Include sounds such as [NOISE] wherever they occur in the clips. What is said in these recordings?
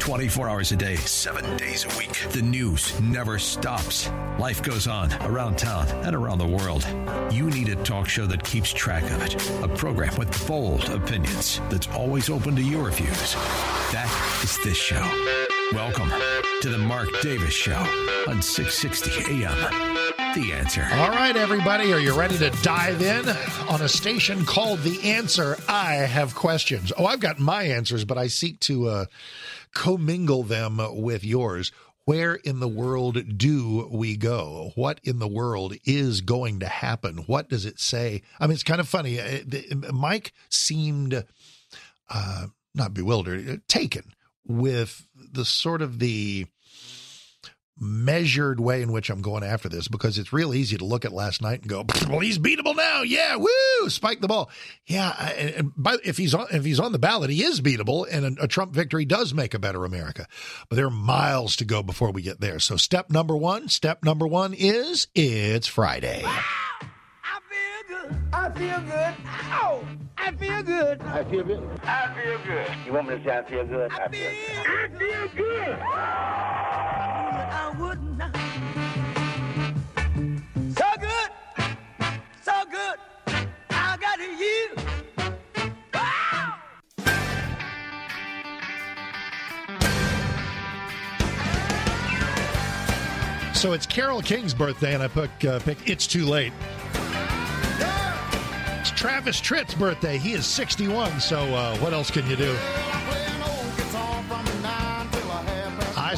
24 hours a day, seven days a week. The news never stops. Life goes on around town and around the world. You need a talk show that keeps track of it. A program with bold opinions that's always open to your views. That is this show. Welcome to the Mark Davis Show on 660 AM. The answer. All right, everybody, are you ready to dive in? On a station called The Answer, I have questions. Oh, I've got my answers, but I seek to uh, commingle them with yours. Where in the world do we go? What in the world is going to happen? What does it say? I mean, it's kind of funny. Uh, Mike seemed uh, not bewildered, uh, taken with the sort of the measured way in which I'm going after this because it's real easy to look at last night and go, well, he's beatable now. Yeah, woo, spike the ball. Yeah, and, by, if he's on if he's on the ballot, he is beatable, and a, a, Trump victory does make a better America. But there are miles to go before we get there. So step number one, step number one is it's Friday. Wow, I feel good. I feel good. Ow, I feel good. I feel good. I feel good. You want me to say I feel good? I, I feel, feel, I feel good. I would not. So good, so good, I got you. Wow! So it's Carole King's birthday, and I pick, uh, pick It's Too Late. It's Travis Tritt's birthday. He is 61, so uh, what else can you do?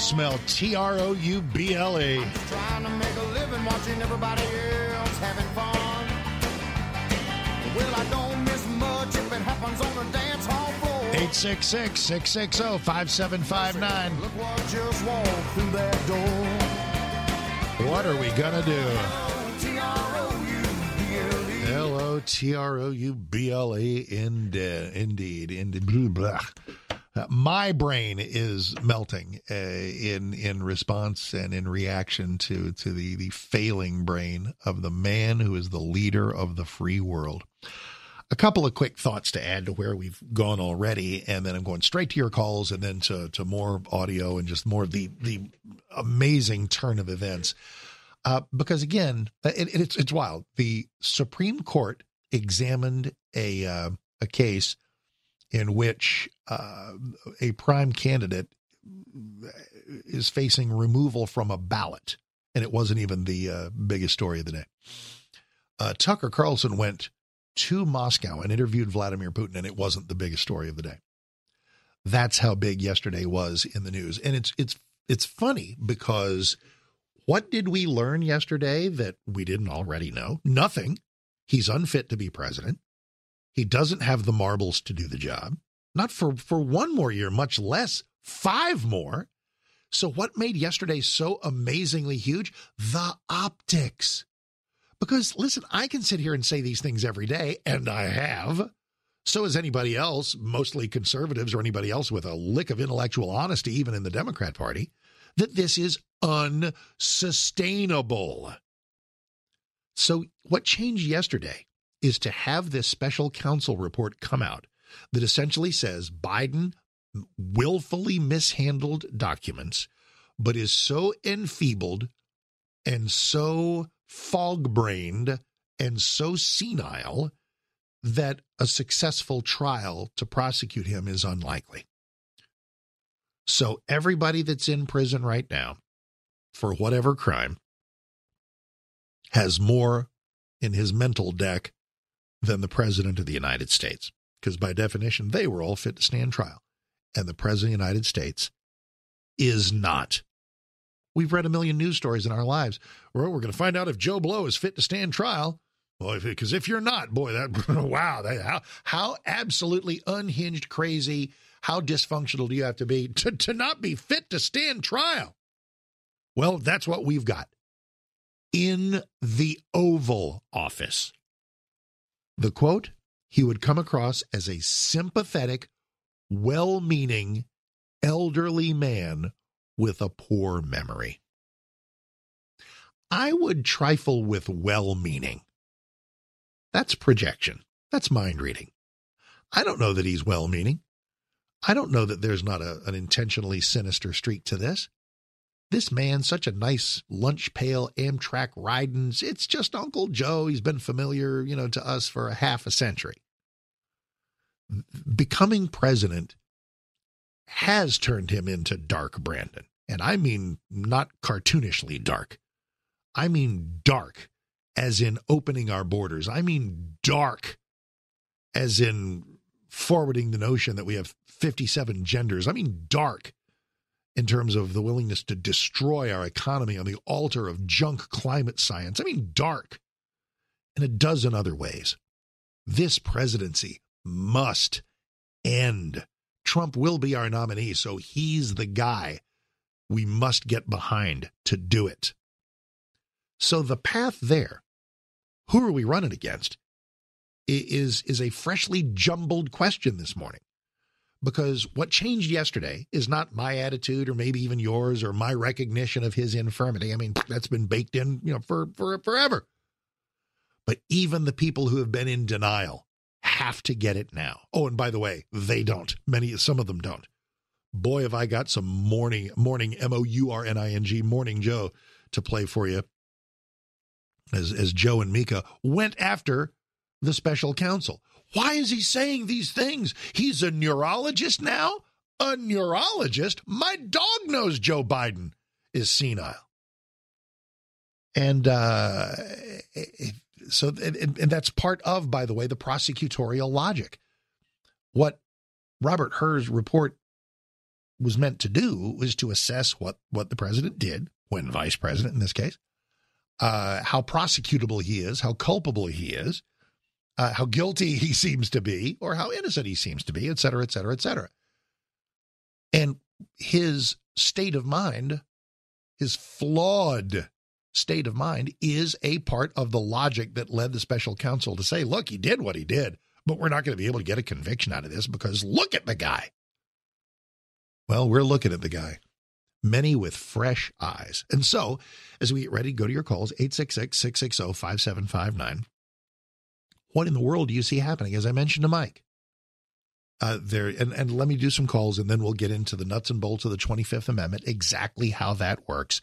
Smell T R O U B L A. Trying to make a living watching everybody else having fun. Well, I don't miss much if it happens on a dance hall floor. 866 660 5759. Look what just walked through that door. What are we going to do? L O T R O U B L A indeed. Indeed. Blah. My brain is melting uh, in in response and in reaction to to the the failing brain of the man who is the leader of the free world. A couple of quick thoughts to add to where we've gone already, and then I'm going straight to your calls, and then to to more audio and just more of the the amazing turn of events. Uh, because again, it, it's it's wild. The Supreme Court examined a uh, a case in which uh, a prime candidate is facing removal from a ballot. And it wasn't even the uh, biggest story of the day. Uh, Tucker Carlson went to Moscow and interviewed Vladimir Putin, and it wasn't the biggest story of the day. That's how big yesterday was in the news. And it's it's it's funny because what did we learn yesterday that we didn't already know? Nothing. He's unfit to be president. He doesn't have the marbles to do the job, not for, for one more year, much less five more. So, what made yesterday so amazingly huge? The optics. Because, listen, I can sit here and say these things every day, and I have. So has anybody else, mostly conservatives or anybody else with a lick of intellectual honesty, even in the Democrat Party, that this is unsustainable. So, what changed yesterday is to have this special counsel report come out that essentially says Biden willfully mishandled documents, but is so enfeebled and so fog brained and so senile that a successful trial to prosecute him is unlikely. So, everybody that's in prison right now for whatever crime has more in his mental deck than the President of the United States, because by definition, they were all fit to stand trial. And the President of the United States is not. We've read a million news stories in our lives where we're going to find out if Joe Blow is fit to stand trial. Well, because if, if, you're not, boy, that [LAUGHS] wow, that, how how absolutely unhinged, crazy, How dysfunctional do you have to be to, to not be fit to stand trial? Well, that's what we've got in the Oval Office. The quote he would come across as a sympathetic, well meaning, elderly man with a poor memory. I would trifle with well meaning. That's projection. That's mind reading. I don't know that he's well meaning. I don't know that there's not a, an intentionally sinister streak to this. This man, such a nice lunch pail Amtrak riding. It's just Uncle Joe. He's been familiar, you know, to us for a half a century. Becoming president has turned him into dark Brandon. And I mean not cartoonishly dark. I mean dark, as in opening our borders. I mean dark, as in forwarding the notion that we have 57 genders. I mean dark in terms of the willingness to destroy our economy on the altar of junk climate science. I mean dark in a dozen other ways. This presidency must end. Trump will be our nominee, so he's the guy we must get behind to do it. So the path there, who are we running against, is, is a freshly jumbled question this morning. Because what changed yesterday is not my attitude or maybe even yours or my recognition of his infirmity. I mean, that's been baked in, you know, for, for forever. But even the people who have been in denial have to get it now. Oh, and by the way, they don't. Many, some of them don't. Boy, have I got some morning, morning, M O U R N I N G, morning Joe to play for you as, as Joe and Mika went after the special counsel. Why is he saying these things? He's a neurologist now? A neurologist? My dog knows Joe Biden is senile. And uh, so, and, and that's part of, by the way, the prosecutorial logic. What Robert Hur's report was meant to do was to assess what, what the president did when vice president in this case, uh, how prosecutable he is, how culpable he is, uh, how guilty he [LAUGHS] seems to be, or how innocent he seems to be, et cetera, et cetera, et cetera. And his state of mind, his flawed state of mind, is a part of the logic that led the special counsel to say, look, he did what he did, but we're not going to be able to get a conviction out of this because look at the guy. Well, we're looking at the guy many with fresh eyes. And so, as we get ready go to your calls, 866 660 5759. What in the world do you see happening? As I mentioned to Mike, uh, there, and, and let me do some calls and then we'll get into the nuts and bolts of the 25th Amendment, exactly how that works.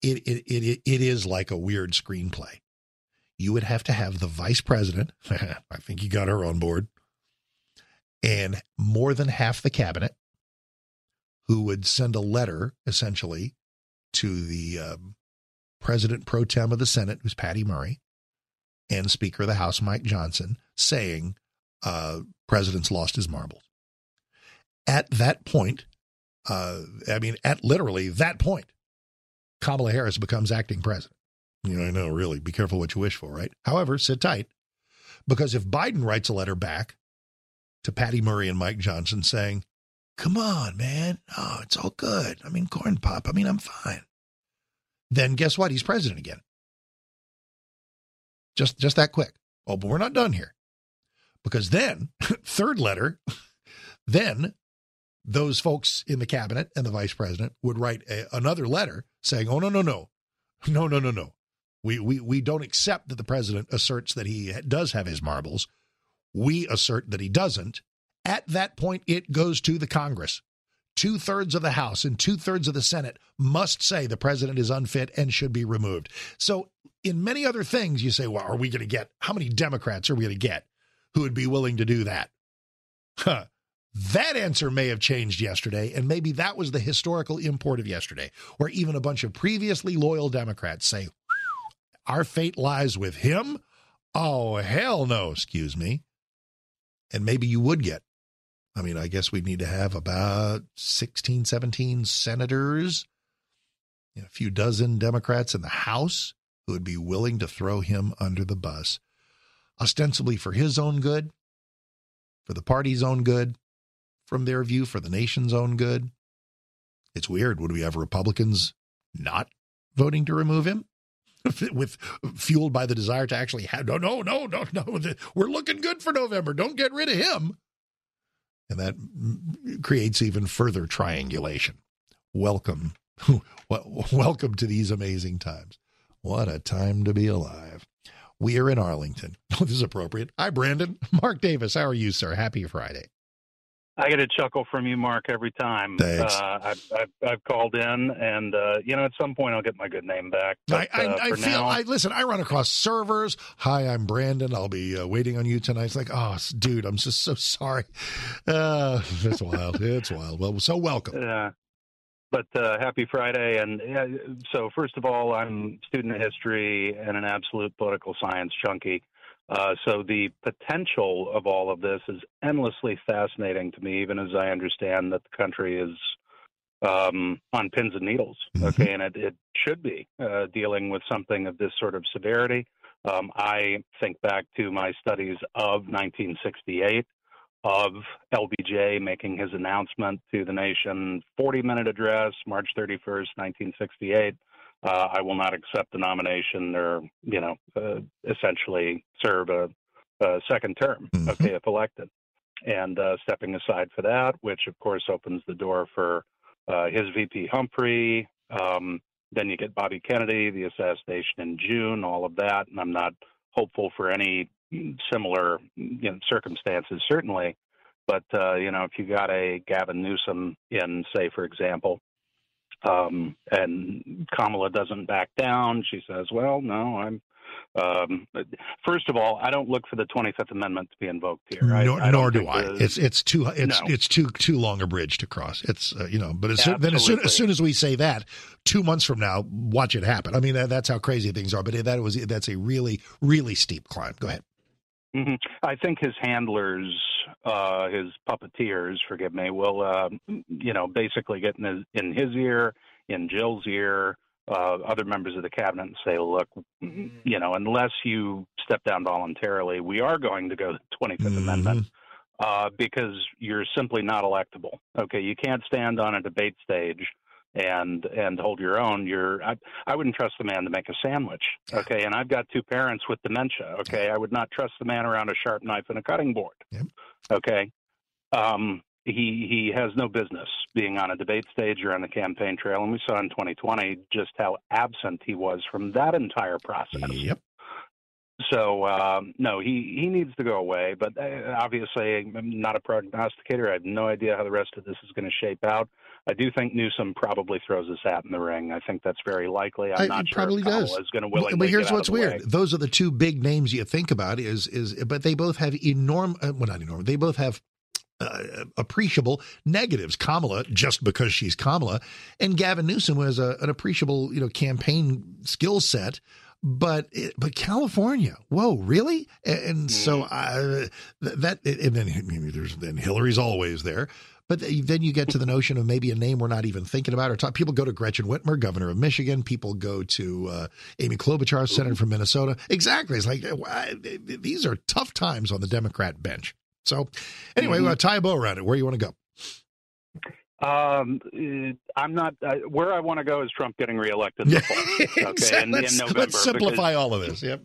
It, it, it, it is like a weird screenplay. You would have to have the vice president, [LAUGHS] I think you got her on board, and more than half the cabinet who would send a letter essentially to the um, president pro tem of the Senate, who's Patty Murray, and Speaker of the House, Mike Johnson, saying, uh, President's lost his marbles. At that point, uh, I mean, at literally that point, Kamala Harris becomes acting president. You know, I know, really, be careful what you wish for, right? However, sit tight, because if Biden writes a letter back to Patty Murray and Mike Johnson saying, Come on, man. Oh, it's all good. I mean, corn pop. I mean, I'm fine. Then guess what? He's president again. Just just that quick. Oh, but we're not done here. Because then, [LAUGHS] third letter, [LAUGHS] then those folks in the cabinet and the vice president would write a, another letter saying, "Oh no, no, no. No, no, no, no. We we we don't accept that the president asserts that he does have his marbles. We assert that he doesn't at that point, it goes to the Congress. Two thirds of the House and two thirds of the Senate must say the president is unfit and should be removed. So, in many other things, you say, well, are we going to get, how many Democrats are we going to get who would be willing to do that? Huh. That answer may have changed yesterday, and maybe that was the historical import of yesterday, where even a bunch of previously loyal Democrats say, Our fate lies with him? Oh, hell no, excuse me. And maybe you would get I mean, I guess we'd need to have about 16, 17 senators, a few dozen Democrats in the House who would be willing to throw him under the bus, ostensibly for his own good, for the party's own good, from their view for the nation's own good. It's weird. Would we have Republicans not voting to remove him? [LAUGHS] with fueled by the desire to actually have no no no no no [LAUGHS] we're looking good for November don't get rid of him and that creates even further triangulation. Welcome [LAUGHS] welcome to these amazing times. What a time to be alive. We are in Arlington. [LAUGHS] This is appropriate. Hi Brandon. [LAUGHS] Mark Davis how are you sir? Happy Friday I get a chuckle from you, Mark, every time. Thanks. Uh, I've, I've, I've, called in, and uh, you know, at some point, I'll get my good name back. But, I, I, uh, I feel. now, I listen. I run across servers. Hi, I'm Brandon. I'll be uh, waiting on you tonight. It's like, oh, dude, I'm just so sorry. Uh, it's wild. it's wild. Well, so welcome. Yeah. But uh, happy Friday, and so first of all, I'm student of history and an absolute political science junkie. Uh, so the potential of all of this is endlessly fascinating to me, even as I understand that the country is um, on pins and needles. Mm-hmm. Okay, and it, it should be uh, dealing with something of this sort of severity. Um, I think back to my studies of 1968 of LBJ making his announcement to the nation, 40 minute address, March 31st, 1968 uh, I will not accept the nomination or, you know, uh, essentially serve a, a second term, Mhm. okay, if elected. And uh, stepping aside for that, which of course opens the door for uh, his VP Humphrey. Um, then you get Bobby Kennedy, the assassination in June, all of that. And I'm not hopeful for any similar you know, circumstances, certainly. But, uh, you know, if you got a Gavin Newsom in, say, for example, um, and Kamala doesn't back down. She says, "Well, no, I'm." Um, first of all, I don't look for the Twenty Fifth Amendment to be invoked here. Nor I nor do I. the- It's it's too it's No. it's too too long a bridge to cross. It's uh, you know, but as soon, then as soon, as soon as we say that, two months from now, watch it happen. I mean, that, that's how crazy things are. But that was that's a really really steep climb. Go ahead. hmm I think his handlers, uh, his puppeteers, forgive me, will, uh, you know, basically get in his, in his ear, in Jill's ear, uh, other members of the cabinet, and say, "Look, you know, unless you step down voluntarily, we are going to go to the Twenty Fifth Mhm. Amendment." Uh, because you're simply not electable. Okay, you can't stand on a debate stage and and hold your own. You're I, I wouldn't trust the man to make a sandwich. Okay, and I've got two parents with dementia. Okay, I would not trust the man around a sharp knife and a cutting board. Yep. Okay, um, he he has no business being on a debate stage or on the campaign trail, and we saw in 2020 just how absent he was from that entire process. Yep. So um, no, he he needs to go away. But uh, obviously, I'm not a prognosticator. I have no idea how the rest of this is going to shape out. I do think Newsom probably throws his hat in the ring. I think that's very likely. I'm I- not sure probably does. is going to But- willingly but here's what's weird: way. those are the two big names you think about. Is is but they both have enormous. Uh, well, not enormous. They both have. Uh, appreciable negatives. Kamala, just because she's Kamala, and Gavin Newsom was a, an appreciable, you know, campaign skill set. But it, but California, whoa, really? And, and so I, that and then there's then Hillary's always there. But then you get to the notion of maybe a name we're not even thinking about. Or talk, people go to Gretchen Whitmer, governor of Michigan. People go to uh, Amy Klobuchar, senator from Minnesota. Exactly. It's like why- these are tough times on the Democrat bench. So anyway, uh, tie a bow around it. Where you want to go? Um, uh, I'm not uh, where I want to go is Trump getting reelected. fall, [LAUGHS] okay, Exactly. in, in let's, November. let's simplify because- all of this. Yep.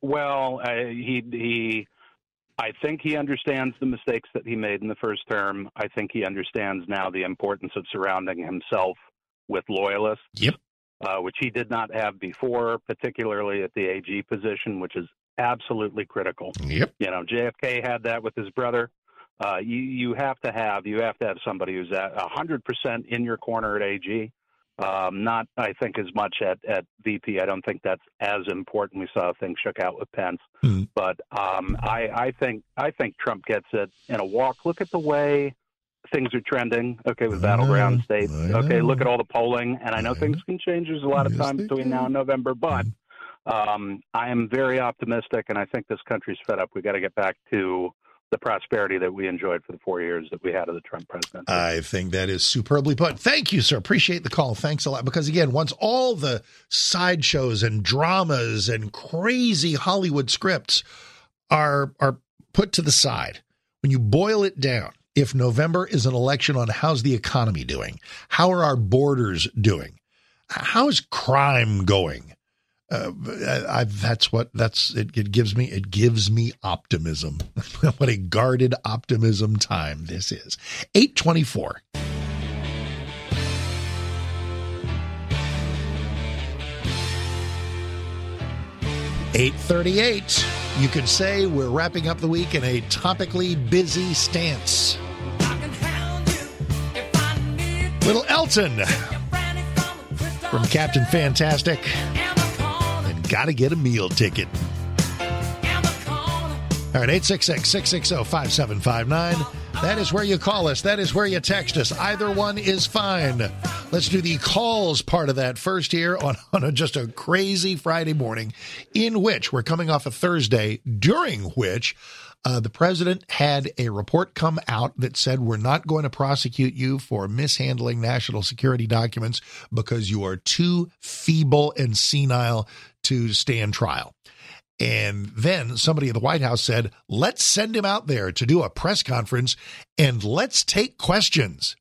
Well, uh, he he. I think he understands the mistakes that he made in the first term. I think he understands now the importance of surrounding himself with loyalists. Yep. Uh, which he did not have before, particularly at the AG position, which is absolutely critical. Yep. You know, JFK had that with his brother. Uh, you you have to have you have to have somebody who's at hundred percent in your corner at AG. Um, not I think as much at at VP. I don't think that's as important. We saw things shook out with Pence, Hmm. but um, I I think I think Trump gets it in a walk. Look at the way things are trending. Okay, with battleground know, states. Okay, look at all the polling, and I know I things know. can change. There's a lot of time between can. now and November, but um, I am very optimistic, and I think this country's fed up. We got to get back to the prosperity that we enjoyed for the four years that we had of the Trump presidency. I think that is superbly put. Thank you, sir. Appreciate the call. Thanks a lot. Because again, once all the sideshows and dramas and crazy Hollywood scripts are are put to the side, when you boil it down, if November is an election on how's the economy doing? How are our borders doing? How is crime going? Uh, I, that's what that's it, it gives me it gives me optimism. [LAUGHS] What a guarded optimism time this is. 824 838 you could say we're wrapping up the week in a topically busy stance. Little elton from captain fantastic got to get a meal ticket. All right, 866 660 5759. That is where you call us. That is where you text us. Either one is fine. Let's do the calls part of that first here on, [LAUGHS] on a, just a crazy Friday morning, in which we're coming off a Thursday, during which uh, the president had a report come out that said we're not going to prosecute you for mishandling national security documents because you are too feeble and senile to stand trial. And then somebody at the White House said, let's send him out there to do a press conference and let's take questions.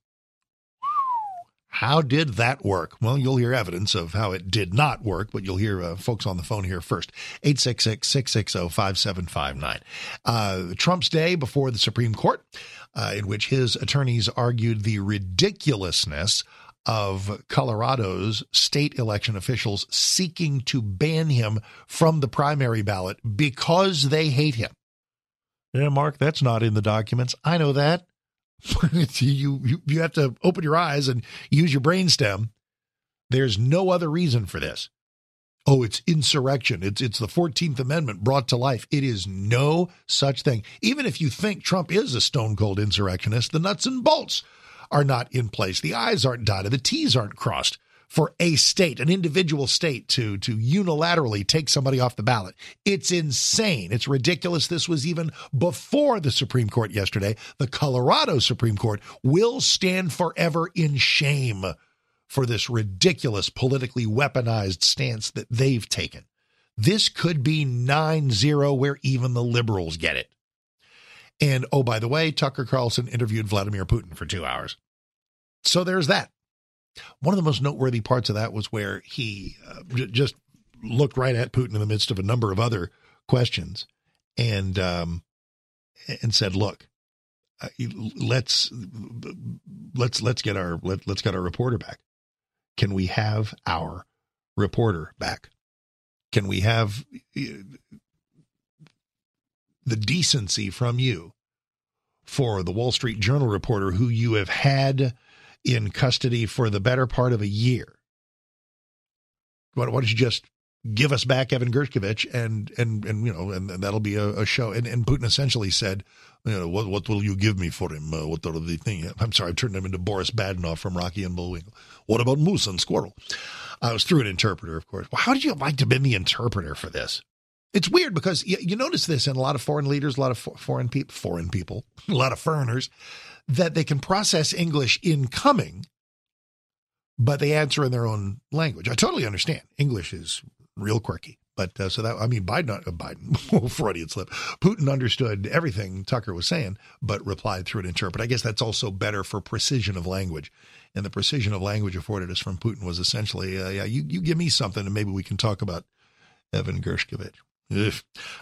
How did that work? Well, you'll hear evidence of how it did not work, but you'll hear uh, folks on the phone here first. 866 660 5759. Uh, Trump's day before the Supreme Court, uh, in which his attorneys argued the ridiculousness of Colorado's state election officials seeking to ban him from the primary ballot because they hate him. Yeah, Mark, that's not in the documents. I know that. [LAUGHS] you, you you have to open your eyes and use your brainstem. There's no other reason for this. Oh, it's insurrection. It's it's the 14th Amendment brought to life. It is no such thing. Even if you think Trump is a stone cold insurrectionist, the nuts and bolts are not in place. The I's aren't dotted, the T's aren't crossed for a state, an individual state to to unilaterally take somebody off the ballot. It's insane. It's ridiculous. This was even before the Supreme Court yesterday. The Colorado Supreme Court will stand forever in shame for this ridiculous politically weaponized stance that they've taken. This could be 9-0 where even the liberals get it. And oh, by the way, Tucker Carlson interviewed Vladimir Putin for two hours. So there's that. One of the most noteworthy parts of that was where he uh, j- just looked right at Putin in the midst of a number of other questions and um, and said, "Look, uh, let's let's let's get our let, let's get our reporter back. Can we have our reporter back? Can we have the decency from you for the Wall Street Journal reporter who you have had in custody for the better part of a year. Why, don't you just give us back Evan Gershkovich and and and you know and, that'll be a, a, show. And, and Putin essentially said, you know, what what will you give me for him? Uh, what the thing? I'm sorry, I turned him into Boris Badenov from Rocky and Bullwinkle. What about Moose and Squirrel? I was through an interpreter, of course. Well, how did you like to be the interpreter for this? It's weird because you, you, notice this in a lot of foreign leaders, a lot of foreign people, foreign [LAUGHS] people, a lot of foreigners, that they can process English incoming, but they answer in their own language. I totally understand. English is real quirky. But uh, so that I mean, Biden, uh, Biden, [LAUGHS] Freudian slip. Putin understood everything Tucker was saying, but replied through an interpreter. I guess that's also better for precision of language, and the precision of language afforded us from Putin was essentially, uh, yeah, you you give me something, and maybe we can talk about Evan Gershkovich. Ugh.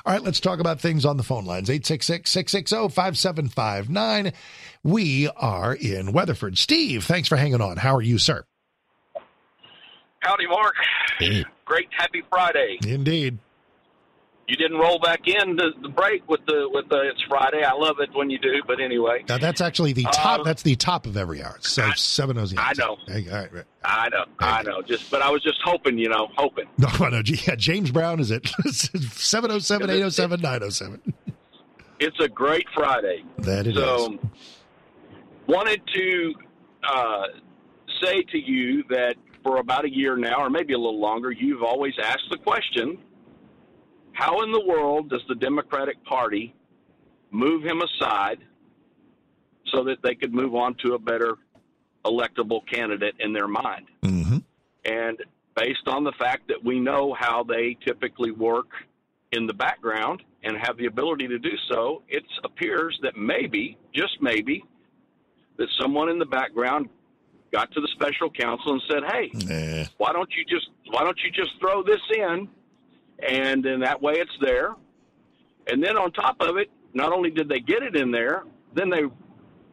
All right, let's talk about things on the phone lines. 866 660 5759. We are in Weatherford. Steve, thanks for hanging on. How are you, sir? Howdy, Mark. Hey. Great, happy Friday. Indeed you didn't roll back in the, the break with the with the it's Friday. I love it when you do, but anyway. Now that's actually the top. Um, that's the top of every hour. So seven oh. I know. Hey, all right, right. I know. I know. Just, but I was just hoping, you know, hoping. No, no. Yeah, James Brown is it [LAUGHS] 707 807 907. It's a great Friday. That it so, is. wanted to uh, say to you that for about a year now, or maybe a little longer, you've always asked the question how in the world does the Democratic Party move him aside so that they could move on to a better electable candidate in their mind? Mm-hmm. And based on the fact that we know how they typically work in the background and have the ability to do so, it appears that maybe, just maybe, that someone in the background got to the special counsel and said, "Hey, Nah. why don't you just why don't you just throw this in, and then that way it's there." And then on top of it, not only did they get it in there, then they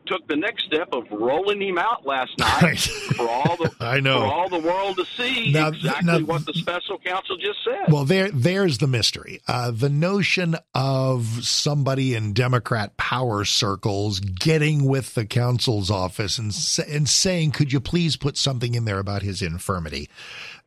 took the next step of rolling him out last night [LAUGHS] for all the [LAUGHS] I know. for all the world to see Now- exactly now- what the special counsel just said. Well, there, there's the mystery. Uh, the notion of somebody in Democrat power circles getting with the counsel's office and and saying, "Could you please put something in there about his infirmity?"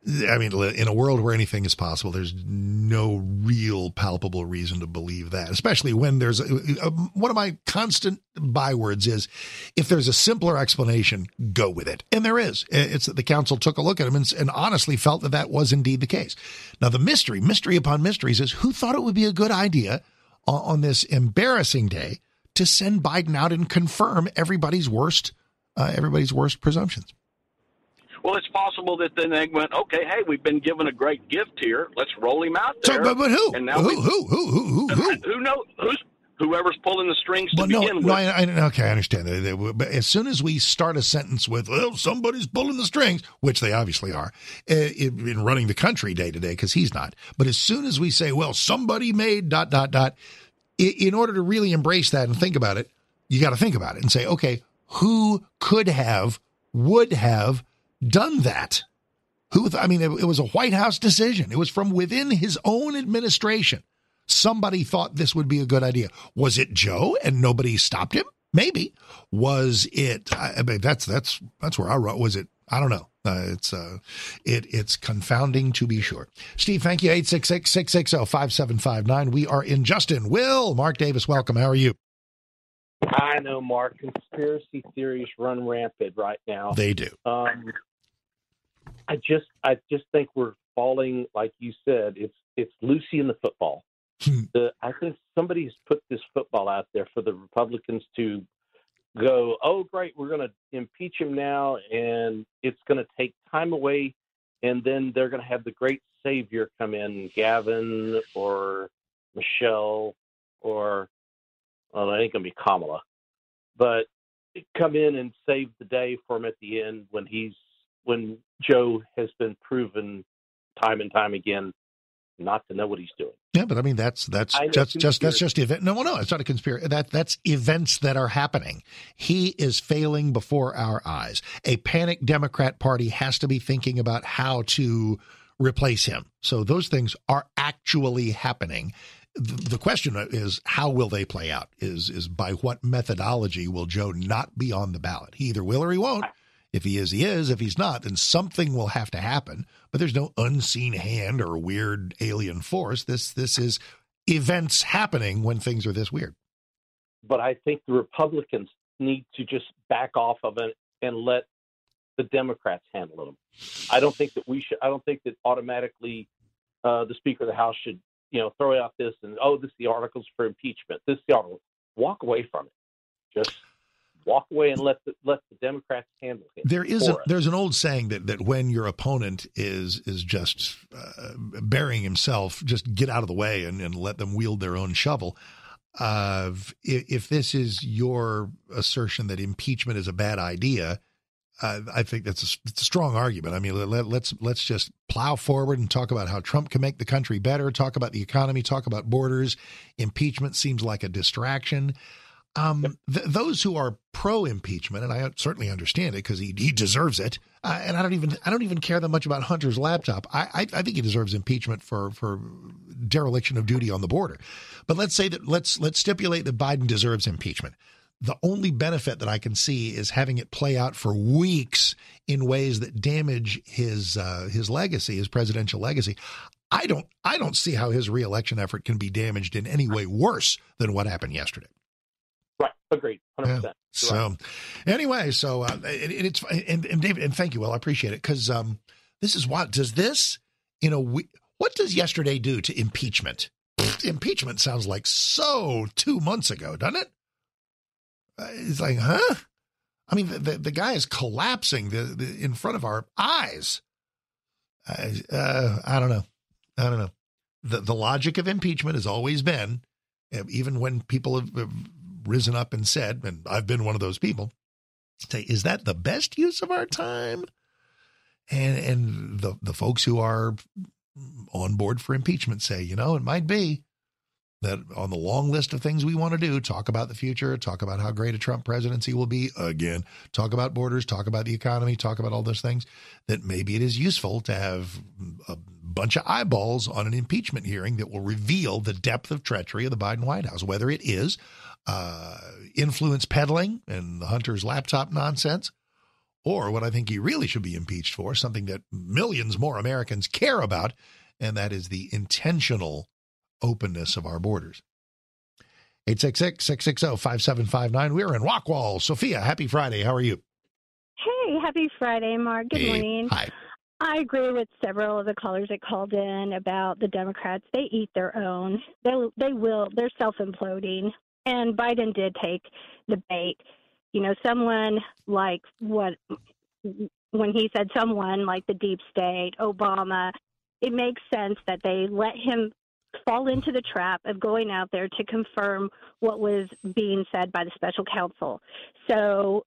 I mean, in a world where anything is possible, there's no real palpable reason to believe that, especially when there's a, a, one of my constant bywords is if there's a simpler explanation, go with it. And there is. It's that the counsel took a look at him and, and honestly felt that that was indeed the case. Now, the mystery, mystery upon mysteries is who thought it would be a good idea on, on this embarrassing day to send Biden out and confirm everybody's worst, uh, everybody's worst presumptions. Well, it's possible that then they went, okay, hey, we've been given a great gift here. Let's roll him out So, there. but, but who? And now who, we, who, who, who, who, who? who [LAUGHS] knows? Who's whoever's pulling the strings to Well, no, begin no, with? I, I, okay, I understand that. They- But as soon as we start a sentence with, well, somebody's pulling the strings, which they obviously are, uh, in, in running the country day to day, because he's not. But as soon as we say, well, somebody made dot, dot, dot, in order to really embrace that and think about it, you got to think about it and say, okay, who could have, would have done that? Who, I mean, it, it was a White House decision. It was from within his own administration. Somebody thought this would be a good idea. Was it Joe and nobody stopped him? Maybe. Was it? I mean, that's that's that's where I wrote. Was it? I don't know. Uh, it's uh, it it's confounding to be sure. Steve, thank you. 866-660-5759. We are in Justin. Will Mark Davis, welcome. How are you? I know, Mark. Conspiracy theories run rampant right now. They do. Um, I just, I just think we're falling, like you said. It's, it's Lucy in the football. Hmm. the, I think somebody's put this football out there for the Republicans to go. Oh, great, we're going to impeach him now, and it's going to take time away, and then they're going to have the great savior come in, Gavin or Michelle or well, it ain't going to be Kamala, but come in and save the day for him at the end when he's when Joe has been proven time and time again not to know what he's doing. Yeah, but I mean that's that's I know just just that's just event. No, no, it's not a conspiracy. That that's events that are happening. He is failing before our eyes. A panic Democrat Party has to be thinking about how to replace him. So those things are actually happening. The the question is how will they play out? Is is by what methodology will Joe not be on the ballot? He either will or he won't. If he is, he is. If he's not, then something will have to happen. But there's no unseen hand or weird alien force. This this is events happening when things are this weird. But I think the Republicans need to just back off of it and let the Democrats handle them. I don't think that we should. I don't think that automatically uh, the Speaker of the House should, you know, throw out this and oh, this is the articles for impeachment. This is the article. Walk away from it. Just walk away and let the let the Democrats handle it. There is a, there's an old saying that that when your opponent is is just uh, burying himself, just get out of the way and, and let them wield their own shovel. Uh, if, if this is your assertion that impeachment is a bad idea, uh, I think that's a, it's a strong argument. I mean, let, let's let's just plow forward and talk about how Trump can make the country better. Talk about the economy. Talk about borders. Impeachment seems like a distraction. Um, th- those who are pro impeachment, and I certainly understand it because he, he deserves it. Uh, and I don't even I don't even care that much about Hunter's laptop. I, I I think he deserves impeachment for for dereliction of duty on the border. But let's say that let's let's stipulate that Biden deserves impeachment. The only benefit that I can see is having it play out for weeks in ways that damage his uh, his legacy, his presidential legacy. I don't I don't see how his reelection effort can be damaged in any way worse than what happened yesterday. Agreed. Hundred percent. So, anyway, so uh, it, it- it's and, and David and thank you, Will. I appreciate it because um, this is what does this in a we- what does yesterday do to impeachment? impeachment sounds like so two months ago, doesn't it? Uh, it's like, huh? I mean, the, the, the guy is collapsing the, the, in front of our eyes. Uh, uh, I don't know. I don't know. The, the logic of impeachment has always been, uh, even when people have, have risen up and said, and I've been one of those people, Say, is that the best use of our time? And and the the folks who are on board for impeachment say, you know, it might be that on the long list of things we want to do, talk about the future, talk about how great a Trump presidency will be again, talk about borders, talk about the economy, talk about all those things, that maybe it is useful to have a bunch of eyeballs on an impeachment hearing that will reveal the depth of treachery of the Biden White House, whether it is uh, influence peddling and the Hunter's laptop nonsense, or what I think he really should be impeached for, something that millions more Americans care about, and that is the intentional openness of our borders. 866-660-5759. We're in Rockwall. Sophia, happy Friday. How are you? Hey, happy Friday, Mark. Good Hey, morning. Hi. I agree with several of the callers that called in about the Democrats. They eat their own. They they will. They're self imploding. And Biden did take the bait. You know, someone like what when he said someone like the deep state, Obama. It makes sense that they let him fall into the trap of going out there to confirm what was being said by the special counsel. So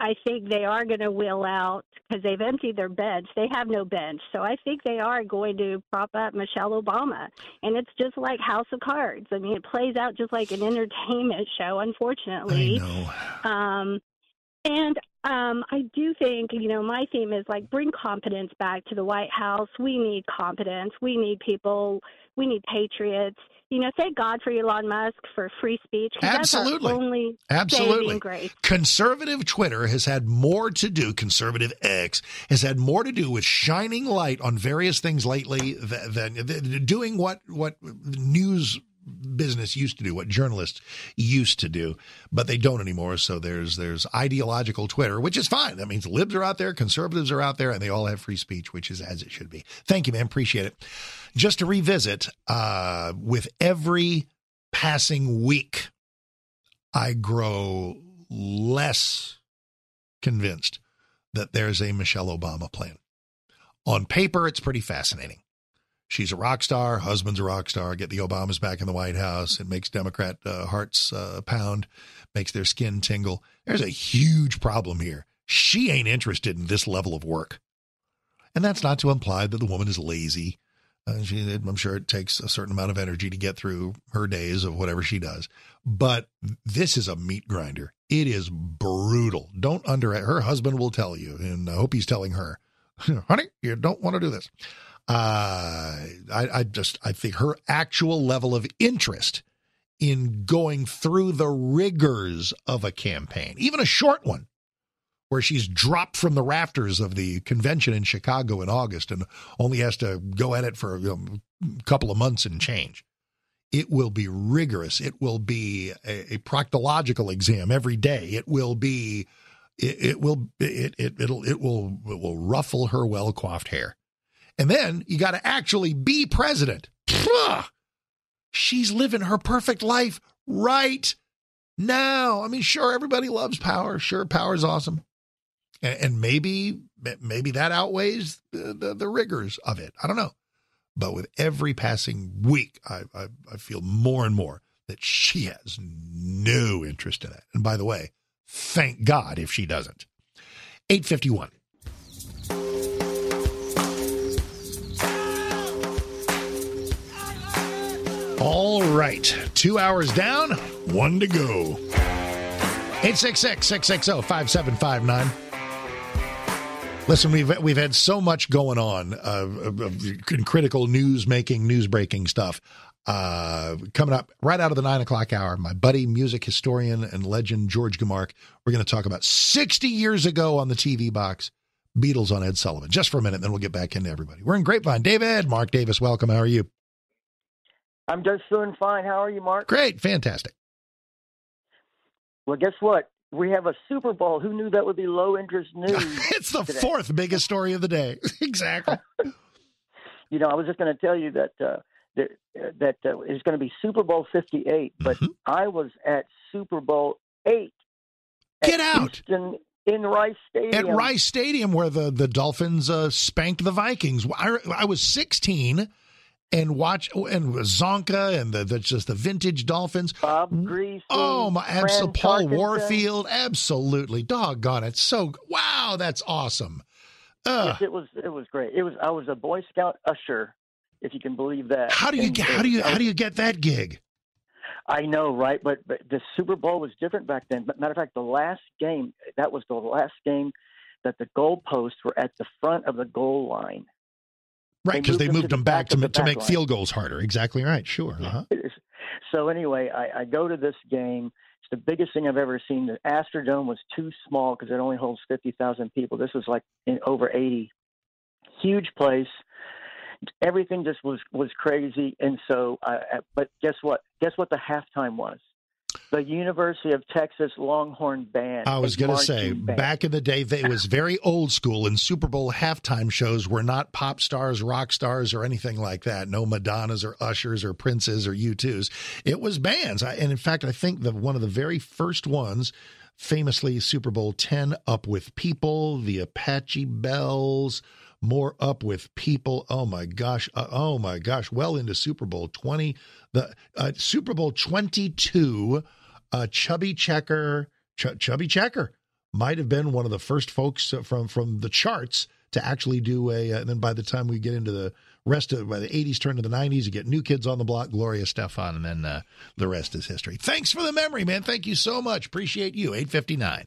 I think they are going to wheel out because they've emptied their bench. They have no bench. So I think they are going to prop up Michelle Obama. And it's just like House of Cards. I mean, it plays out just like an entertainment show, unfortunately. I Um, and um, I do think, you know, my theme is like bring competence back to the White House. We need competence. We need people. We need patriots. You know, thank God for Elon Musk for free speech. Absolutely. Only Absolutely. grace. Conservative Twitter has had more to do, conservative X has had more to do with shining light on various things lately than, than, than doing what, what news business used to do, what journalists used to do, but they don't anymore. So there's there's ideological Twitter, which is fine. That means libs are out there, conservatives are out there, and they all have free speech, which is as it should be. Thank you, man. Appreciate it. Just to revisit, uh, with every passing week, I grow less convinced that there's a Michelle Obama plan. On paper, it's pretty fascinating. She's a rock star, husband's a rock star. Get the Obamas back in the White House. It makes Democrat uh, hearts uh, pound, makes their skin tingle. There's a huge problem here. She ain't interested in this level of work. And that's not to imply that the woman is lazy. Uh, she, I'm sure it takes a certain amount of energy to get through her days of whatever she does. But this is a meat grinder. It is brutal. Don't under her husband will tell you, and I hope he's telling her, [LAUGHS] honey, you don't want to do this. Uh, I, I just I think her actual level of interest in going through the rigors of a campaign, even a short one, where she's dropped from the rafters of the convention in Chicago in August and only has to go at it for a couple of months and change. It will be rigorous. It will be a, a proctological exam every day. It will be, it, it will, it, it, it'll, it will, it will ruffle her well coiffed hair. And then you got to actually be president. She's living her perfect life right now. I mean, sure, everybody loves power. Sure, power is awesome. And, and maybe, maybe that outweighs the, the, the rigors of it. I don't know. But with every passing week, I, I, I feel more and more that she has no interest in it. And by the way, thank God if she doesn't. 851. All right. Two hours down, one to go. 866 660 5759. Listen, we've we've had so much going on uh, critical news making, news breaking stuff. Uh, coming up right out of the nine o'clock hour, my buddy, music historian and legend George Gimarc. We're going to talk about 60 years ago on the TV box, Beatles on Ed Sullivan. Just for a minute, then we'll get back into everybody. We're in Grapevine. David, Mark Davis, welcome. How are you? I'm just doing fine. How are you, Mark? Great, fantastic. Well, guess what? We have a Super Bowl. Who knew that would be low interest [LAUGHS] news? it's the today? fourth biggest story of the day. [LAUGHS] exactly. [LAUGHS] You know, I was just going to tell you that uh, that, uh, that uh, it's going to be Super Bowl 58, but Mm-hmm. I was at Super Bowl 8. Get out. Houston, in Rice Stadium. At Rice Stadium, where the, the Dolphins uh, spanked the Vikings. I, I was 16, and watch and Csonka and the, the just the vintage Dolphins. Bob mm, Griese. Oh my! Absolutely, Paul. Warfield. Absolutely, doggone it! So wow, that's awesome. Ugh. Yes, it was it was great. It was I was a Boy Scout usher, if you can believe that. How do you And get? How do you? How do you get that gig? I know, right? But, but the Super Bowl was different back then. But matter of fact, the last game that was the last game that the goalposts were at the front of the goal line. Right, because they moved them the back, to, to make line. field goals harder. Exactly right. Sure. Uh-huh. So anyway, I, I go to this game. It's the biggest thing I've ever seen. The Astrodome was too small because it only holds fifty thousand people. This was like in over eighty. Huge place. Everything just was was crazy, and so. I, but guess what? Guess what? The halftime was. The University of Texas Longhorn Band. I was going to say, band. back in the day, they, it was very old school, and Super Bowl halftime shows were not pop stars, rock stars, or anything like that. No Madonnas or Ushers or Princes or U2s. It was bands. I, and in fact, I think that one of the very first ones, famously Super Bowl 10, Up With People, the Apache Belles, more Up With People. Oh my gosh. Uh, oh my gosh. Well into Super Bowl 20. The uh, Super Bowl 22 uh, Chubby Checker, Ch- Chubby Checker might have been one of the first folks from from the charts to actually do a. Uh, and then by the time we get into the rest of by the 80s, turn to the 90s, you get New Kids on the Block, Gloria Estefan, and then uh, the rest is history. Thanks for the memory, man. Thank you so much. Appreciate you. 859.